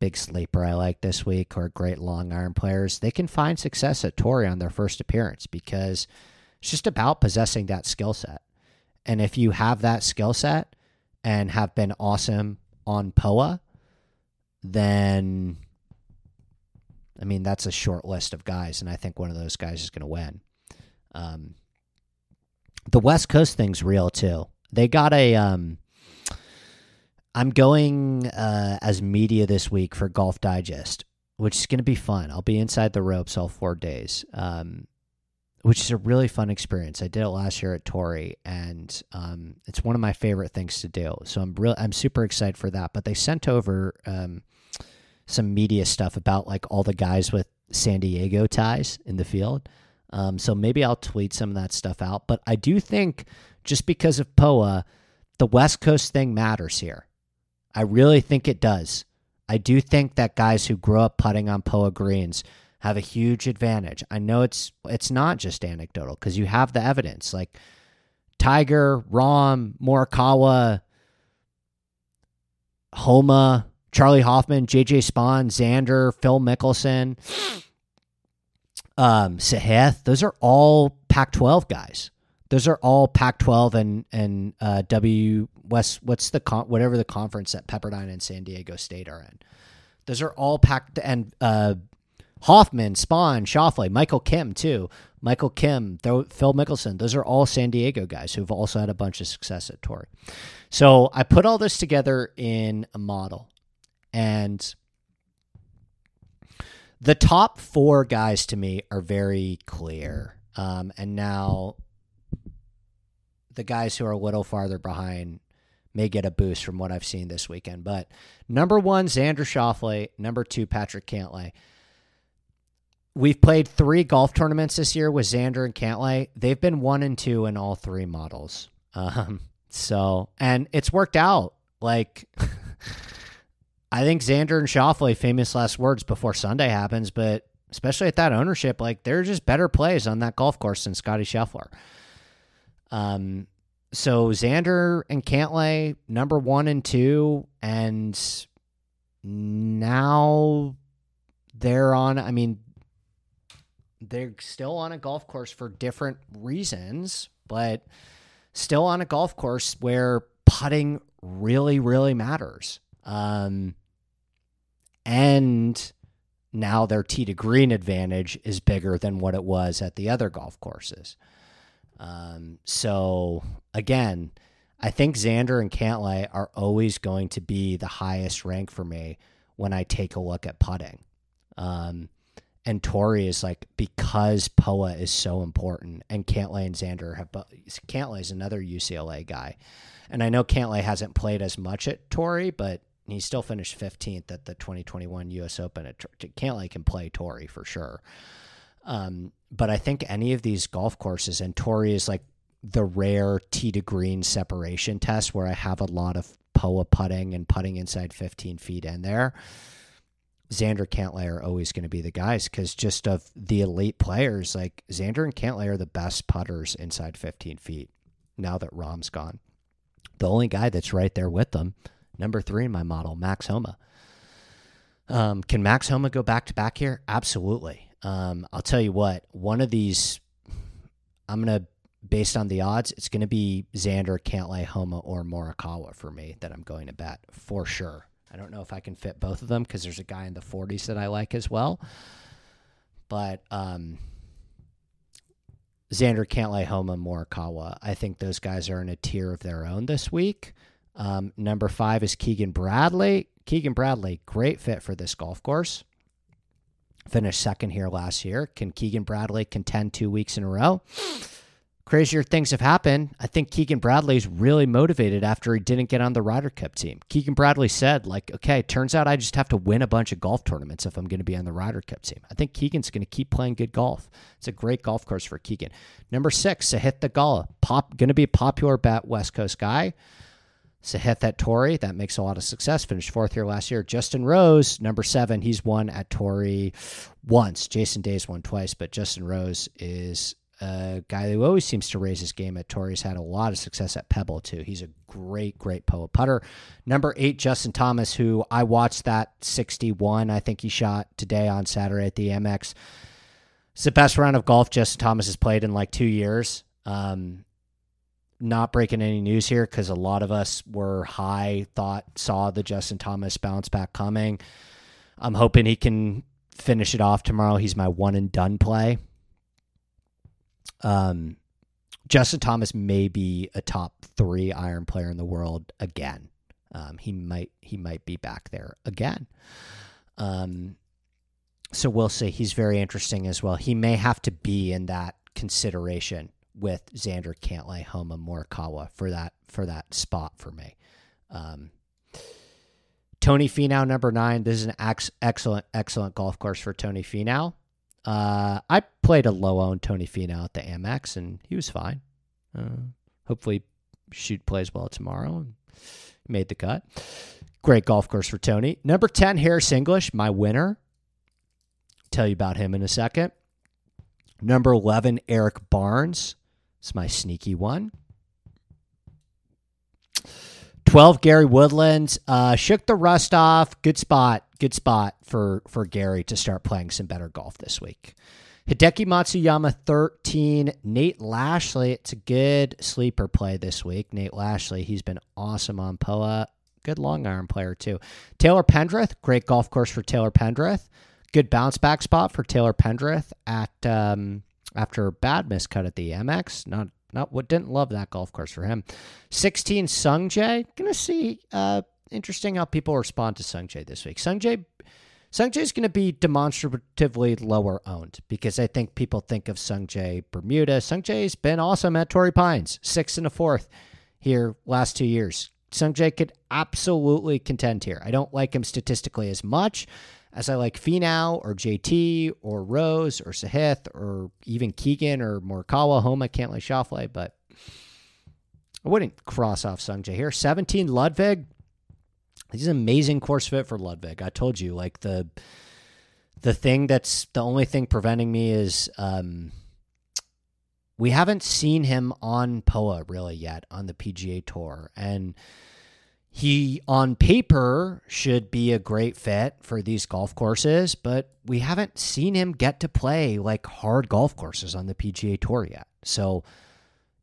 big sleeper I like this week, or great long iron players, they can find success at Torrey on their first appearance because It's just about possessing that skill set. And if you have that skill set and have been awesome on POA, then I mean that's a short list of guys, and I think one of those guys is going to win. Um, the West Coast thing's real too. They got a. Um, I'm going uh, as media this week for Golf Digest, which is going to be fun. I'll be inside the ropes all four days, um, which is a really fun experience. I did it last year at Torrey, and um, it's one of my favorite things to do. So I'm real. I'm super excited for that. But they sent over um, some media stuff about like all the guys with San Diego ties in the field. Um, so maybe I'll tweet some of that stuff out. But I do think just because of POA, the West Coast thing matters here. I really think it does. I do think that guys who grow up putting on POA greens have a huge advantage. I know it's it's not just anecdotal because you have the evidence. Like Tiger, Rahm, Morikawa, Homa, Charley Hoffman, JJ Spaun, Xander, Phil Mickelson, um. Those are all Pac-12 guys. Those are all Pac-12 and and uh, W West. What's the con- whatever the conference that Pepperdine and San Diego State are in. Those are all Pac and uh, Hoffman, Spaun, Schauffele, Michael Kim too. Michael Kim, Phil Mickelson. Those are all San Diego guys who've also had a bunch of success at Torrey. So I put all this together in a model, and the top four guys to me are very clear. Um, and now the guys who are a little farther behind may get a boost from what I've seen this weekend. But number one, Xander Schauffele. Number two, Patrick Cantlay. We've played three golf tournaments this year with Xander and Cantlay. They've been one and two in all three models. Um, so, and it's worked out. Like, <laughs> I think Xander and Schauffele, famous last words before Sunday happens, but especially at that ownership, like they're just better plays on that golf course than Scotty Scheffler. Um, so Xander and Cantlay, number one and two, and now they're on. I mean, they're still on a golf course for different reasons, but still on a golf course where putting really, really matters. Um, and now their tee to green advantage is bigger than what it was at the other golf courses. Um, so again, I think Xander and Cantlay are always going to be the highest rank for me when I take a look at putting. Um, and Torrey is like because Poa is so important, and Cantlay and Xander have. Cantlay is another UCLA guy, and I know Cantlay hasn't played as much at Torrey, but he still finished 15th at the 2021 U.S. Open. At Cantlay can play Torrey for sure. Um, but I think any of these golf courses, and Torrey is like the rare tee to green separation test where I have a lot of POA putting and putting inside 15 feet in there. Xander Cantlay are always going to be the guys because just of the elite players, like Xander and Cantlay are the best putters inside 15 feet now that Rahm's gone. The only guy that's right there with them number three in my model, Max Homa. Um, can Max Homa go back to back here? Absolutely. Um, I'll tell you what, one of these, I'm going to, based on the odds, it's going to be Xander, Cantlay, Homa, or Morikawa for me that I'm going to bet for sure. I don't know if I can fit both of them because there's a guy in the 40s that I like as well. But um, Xander, Cantlay, Homa, Morikawa, I think those guys are in a tier of their own this week. Um, number five is Keegan Bradley. Keegan Bradley, great fit for this golf course. Finished second here last year. Can Keegan Bradley contend two weeks in a row? Crazier things have happened. I think Keegan Bradley's really motivated after he didn't get on the Ryder Cup team. Keegan Bradley said, like, okay, turns out I just have to win a bunch of golf tournaments if I'm going to be on the Ryder Cup team. I think Keegan's going to keep playing good golf. It's a great golf course for Keegan. Number six, Sahith Theegala, pop, going to be a popular bet West Coast guy. Sahith at Torrey, that makes a lot of success. Finished fourth here last year. Justin Rose, number seven, he's won at Torrey once. Jason Day's won twice, but Justin Rose is a guy who always seems to raise his game at Torrey's had a lot of success at Pebble, too. He's a great, great POA putter. Number eight, Justin Thomas, who I watched that 61. I think he shot today on Saturday at the Amex. It's the best round of golf Justin Thomas has played in like two years. Um, not breaking any news here because a lot of us were high, thought, saw the Justin Thomas bounce back coming. I'm hoping he can finish it off tomorrow. He's my one and done play. Um, Justin Thomas may be a top three iron player in the world again. Um, he might he might be back there again. Um, so we'll see. He's very interesting as well. He may have to be in that consideration with Xander Cantlay, Homa, Morikawa for that for that spot for me. Um, Tony Finau, number nine. This is an ex- excellent, excellent golf course for Tony Finau. Uh, I played a low owned Tony Finau at the Amex, and he was fine. Uh, hopefully, shoot plays well tomorrow. And made the cut. Great golf course for Tony. Number ten, Harris English, my winner. Tell you about him in a second. Number eleven, Erik Barnes. It's my sneaky one. 12 Gary Woodlands uh, shook the rust off. Good spot. Good spot for for Gary to start playing some better golf this week. Hideki Matsuyama 13. Nate Lashley. It's a good sleeper play this week. Nate Lashley. He's been awesome on POA. Good long iron player too. Taylor Pendrith. Great golf course for Taylor Pendrith. Good bounce back spot for Taylor Pendrith at um, after a bad miscut at the Amex. Not not what didn't love that golf course for him. 16 Sungjae. Gonna see uh interesting how people respond to Sungjae this week. Sungjae Sungjae is going to be demonstratively lower owned because I think people think of Sungjae Bermuda. Sungjae's been awesome at Torrey Pines, six and a fourth here last two years. Sungjae could absolutely contend here. I don't like him statistically as much as I like Finau or JT or Rose or Sahith or even Keegan or Morikawa, Homa, Cantlay, Schauffele, but I wouldn't cross off Sungjae here. 17 Ludvig. He's an amazing course fit for Ludvig. I told you, like the the thing that's the only thing preventing me is um, we haven't seen him on POA really yet on the PGA Tour, and he on paper should be a great fit for these golf courses, but we haven't seen him get to play like hard golf courses on the PGA Tour yet. So,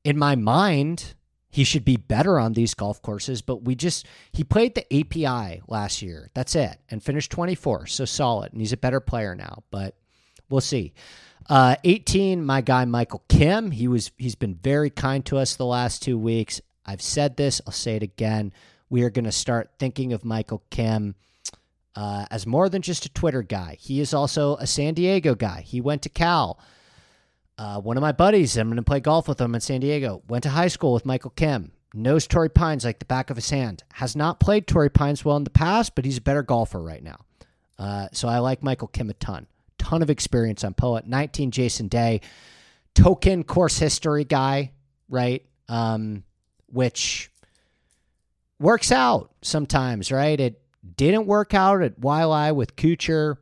in my mind, he should be better on these golf courses, but we just he played the API last year. That's it, and finished 24th, so solid, and he's a better player now, but we'll see. Uh, 18, my guy Michael Kim. He was he's been very kind to us the last two weeks. I've said this, I'll say it again we are going to start thinking of Michael Kim uh, as more than just a Twitter guy. He is also a San Diego guy. He went to Cal. Uh, one of my buddies, I'm going to play golf with him in San Diego, went to high school with Michael Kim. Knows Torrey Pines like the back of his hand. Has not played Torrey Pines well in the past, but he's a better golfer right now. Uh, so I like Michael Kim a ton. Ton of experience on Poa. 19, Jason Day. Token course history guy, right? Um, which works out sometimes, right? It didn't work out at Waialae with Kuchar,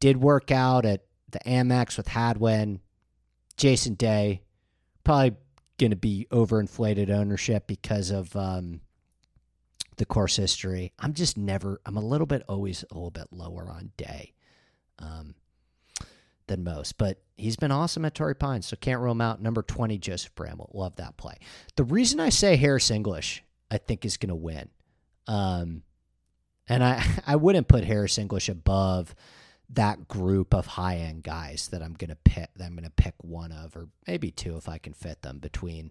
did work out at the Amex with Hadwin, Jason Day. Probably going to be overinflated ownership because of um, the course history. I'm just never, I'm a little bit always a little bit lower on Day um, than most, but he's been awesome at Torrey Pines, so can't rule him out. Number 20, Joseph Bramlett. Love that play. The reason I say Harris English I think is going to win. Um, and I, <laughs> I wouldn't put Harris English above that group of high end guys that I'm going to pick. That I'm to pick one of, or maybe two if I can fit them between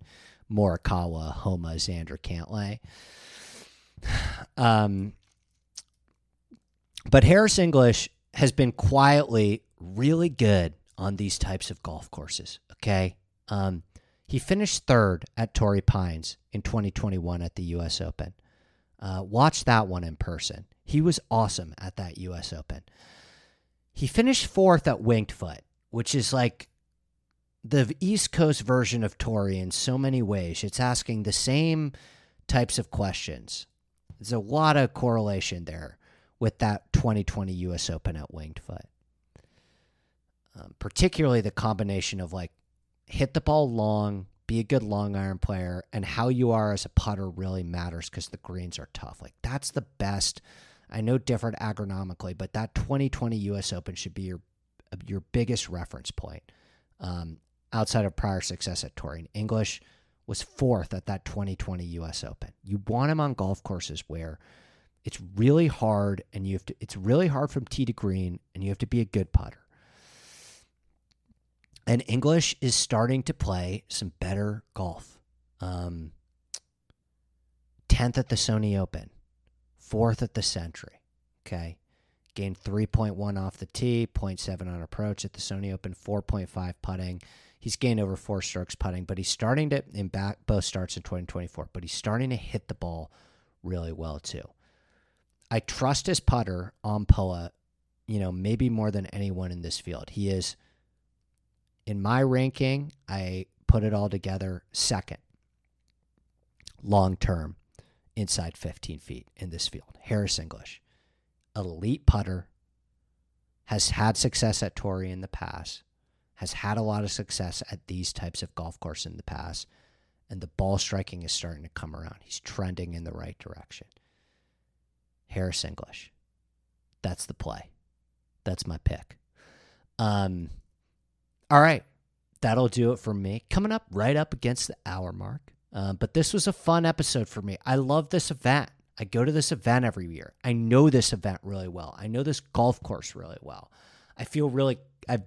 Morikawa, Homa, Xander, Cantlay. <sighs> Um, but Harris English has been quietly really good on these types of golf courses. Okay. Um, he finished third at Torrey Pines in 2021 at the U.S. Open. Uh, watch that one in person. He was awesome at that U.S. Open. He finished fourth at Winged Foot, which is like the East Coast version of Torrey in so many ways. It's asking the same types of questions. There's a lot of correlation there with that 2020 U.S. Open at Winged Foot. Um, particularly the combination of like hit the ball long, be a good long iron player, and how you are as a putter really matters because the greens are tough. Like that's the best. I know different agronomically, but that 2020 U.S. Open should be your your biggest reference point um, outside of prior success at touring. English was fourth at that 2020 U.S. Open. You want him on golf courses where it's really hard, and you have to. It's really hard from tee to green, and you have to be a good putter. And English is starting to play some better golf. Um, 10th at the Sony Open, fourth at the Sentry. Okay. Gained 3.1 off the tee, 0.7 on approach at the Sony Open, 4.5 putting. He's gained over four strokes putting, but he's starting to, in back, both starts in 2024, but he's starting to hit the ball really well too. I trust his putter on Poa, you know, maybe more than anyone in this field. He is, in my ranking, I put it all together second long term inside 15 feet in this field. Harris English, elite putter, has had success at Torrey in the past, has had a lot of success at these types of golf courses in the past, and the ball striking is starting to come around. He's trending in the right direction. Harris English. That's the play. That's my pick. Um, all right. That'll do it for me. Coming up right up against the hour mark. Uh, but this was a fun episode for me. I love this event. I go to this event every year. I know this event really well. I know this golf course really well. I feel really I've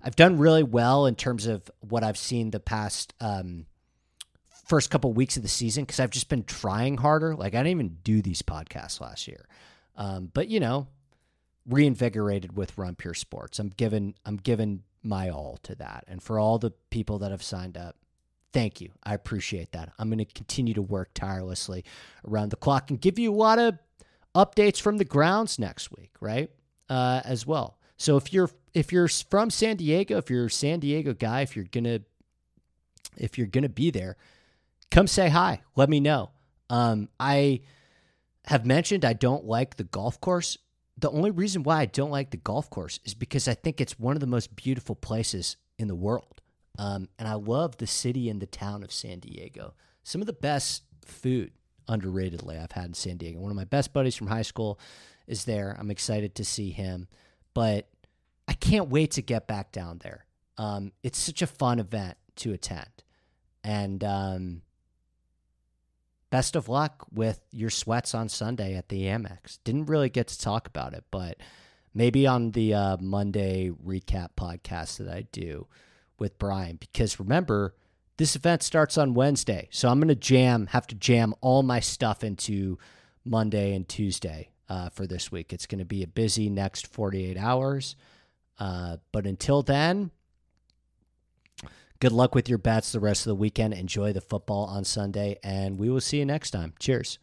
I've done really well in terms of what I've seen the past um, first couple weeks of the season because I've just been trying harder. Like I didn't even do these podcasts last year, um, but you know, reinvigorated with Run Pure Sports. I'm giving I'm giving my all to that, and for all the people that have signed up, thank you. I appreciate that. I'm going to continue to work tirelessly around the clock and give you a lot of updates from the grounds next week, right? Uh, as well. So if you're if you're from San Diego, if you're a San Diego guy, if you're gonna if you're gonna be there, come say hi. Let me know. Um, I have mentioned I don't like the golf course. The only reason why I don't like the golf course is because I think it's one of the most beautiful places in the world. Um, and I love the city and the town of San Diego. Some of the best food, underratedly, I've had in San Diego. One of my best buddies from high school is there. I'm excited to see him, but I can't wait to get back down there. Um, it's such a fun event to attend. And um, best of luck with your sweats on Sunday at the Amex. Didn't really get to talk about it, but maybe on the uh, Monday recap podcast that I do with Brian because remember, this event starts on Wednesday. So I'm going to jam, have to jam all my stuff into Monday and Tuesday uh, for this week. It's going to be a busy next 48 hours. Uh, but until then, good luck with your bets the rest of the weekend. Enjoy the football on Sunday, and we will see you next time. Cheers.